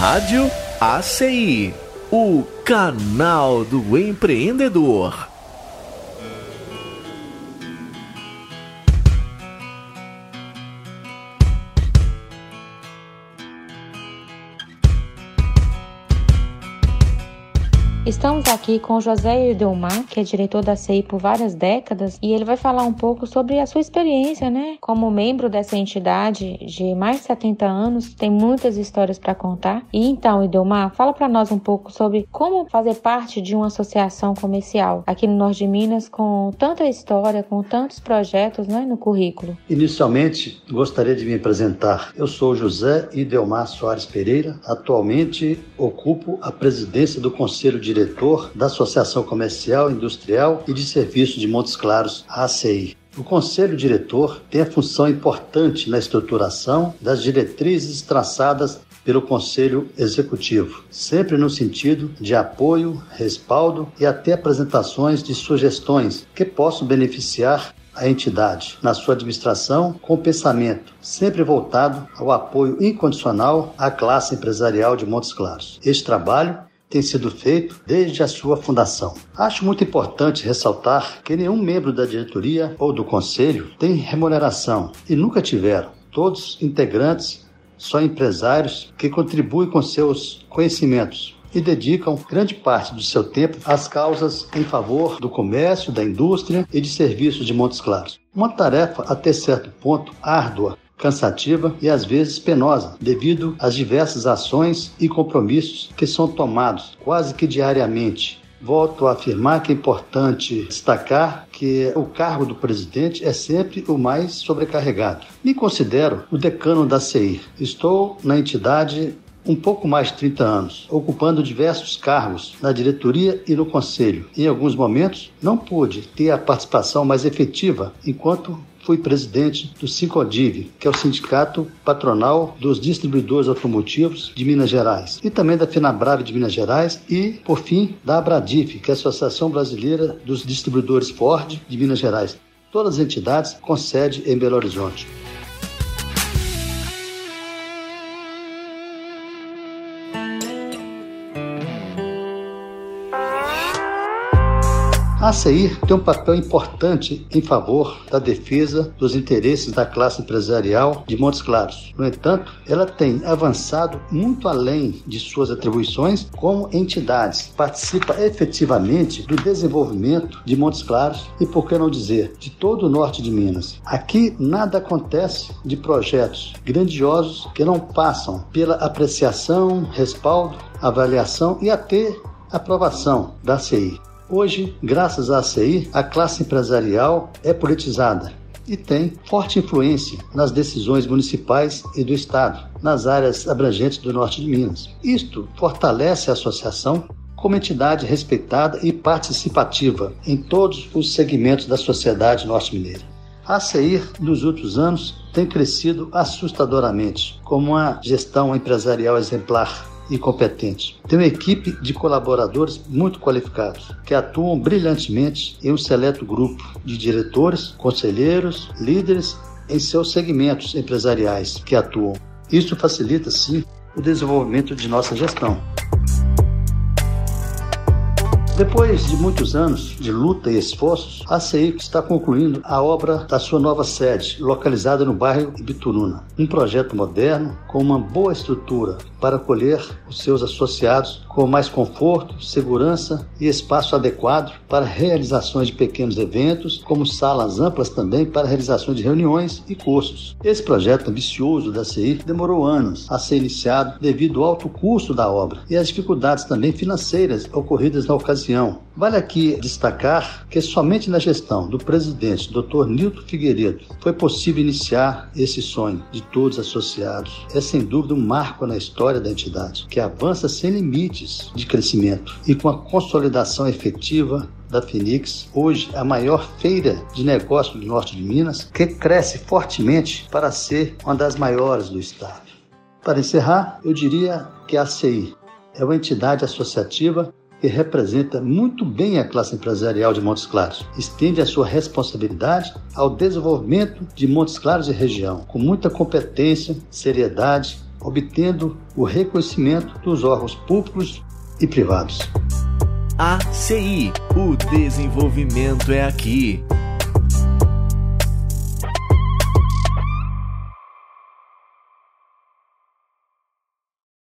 Rádio ACI, o canal do empreendedor. Estamos aqui com José Edelmar, que é diretor da CI por várias décadas, e ele vai falar um pouco sobre a sua experiência, né? Como membro dessa entidade de mais de 70 anos, tem muitas histórias para contar. E então, Edelmar, fala para nós um pouco sobre como fazer parte de uma associação comercial aqui no Norte de Minas com tanta história, com tantos projetos né, no currículo. Inicialmente, gostaria de me apresentar. Eu sou José Idelmar Soares Pereira, atualmente ocupo a presidência do Conselho de diretor da Associação Comercial, Industrial e de Serviços de Montes Claros, ACI. O Conselho Diretor tem a função importante na estruturação das diretrizes traçadas pelo Conselho Executivo, sempre no sentido de apoio, respaldo e até apresentações de sugestões que possam beneficiar a entidade na sua administração com pensamento sempre voltado ao apoio incondicional à classe empresarial de Montes Claros. Este trabalho tem sido feito desde a sua fundação. Acho muito importante ressaltar que nenhum membro da diretoria ou do conselho tem remuneração e nunca tiveram. Todos integrantes são empresários que contribuem com seus conhecimentos e dedicam grande parte do seu tempo às causas em favor do comércio, da indústria e de serviços de Montes Claros. Uma tarefa até certo ponto árdua cansativa e às vezes penosa, devido às diversas ações e compromissos que são tomados quase que diariamente. Volto a afirmar que é importante destacar que o cargo do presidente é sempre o mais sobrecarregado. Me considero o decano da CI. Estou na entidade um pouco mais de 30 anos, ocupando diversos cargos na diretoria e no conselho. Em alguns momentos, não pude ter a participação mais efetiva enquanto fui presidente do Sincodiv, que é o sindicato patronal dos distribuidores automotivos de Minas Gerais, e também da Finabrave de Minas Gerais e, por fim, da Abradif, que é a Associação Brasileira dos Distribuidores Ford de Minas Gerais. Todas as entidades com sede em Belo Horizonte. A ACI tem um papel importante em favor da defesa dos interesses da classe empresarial de Montes Claros. No entanto, ela tem avançado muito além de suas atribuições como entidades. Participa efetivamente do desenvolvimento de Montes Claros e, por que não dizer, de todo o norte de Minas. Aqui nada acontece de projetos grandiosos que não passam pela apreciação, respaldo, avaliação e até aprovação da CI. Hoje, graças à ACI, a classe empresarial é politizada e tem forte influência nas decisões municipais e do Estado, nas áreas abrangentes do norte de Minas. Isto fortalece a associação como entidade respeitada e participativa em todos os segmentos da sociedade norte-mineira. A ACI, nos últimos anos, tem crescido assustadoramente, como uma gestão empresarial exemplar, e competente. Tem uma equipe de colaboradores muito qualificados, que atuam brilhantemente em um seleto grupo de diretores, conselheiros, líderes em seus segmentos empresariais que atuam. Isso facilita, sim, o desenvolvimento de nossa gestão. Depois de muitos anos de luta e esforços, a CEI está concluindo a obra da sua nova sede, localizada no bairro Ibituruna. Um projeto moderno, com uma boa estrutura para acolher os seus associados com mais conforto, segurança e espaço adequado para realizações de pequenos eventos, como salas amplas também para realizações de reuniões e cursos. Esse projeto ambicioso da CI demorou anos a ser iniciado devido ao alto custo da obra e às dificuldades também financeiras ocorridas na ocasião. Vale aqui destacar que somente na gestão do presidente Dr. Nilton Figueiredo foi possível iniciar esse sonho de todos associados. É sem dúvida um marco na história da entidade, que avança sem de crescimento e com a consolidação efetiva da Phoenix, hoje a maior feira de negócios do norte de Minas, que cresce fortemente para ser uma das maiores do estado. Para encerrar, eu diria que a ACI é uma entidade associativa que representa muito bem a classe empresarial de Montes Claros. Estende a sua responsabilidade ao desenvolvimento de Montes Claros e região, com muita competência, seriedade obtendo o reconhecimento dos órgãos públicos e privados. ACI, o desenvolvimento é aqui.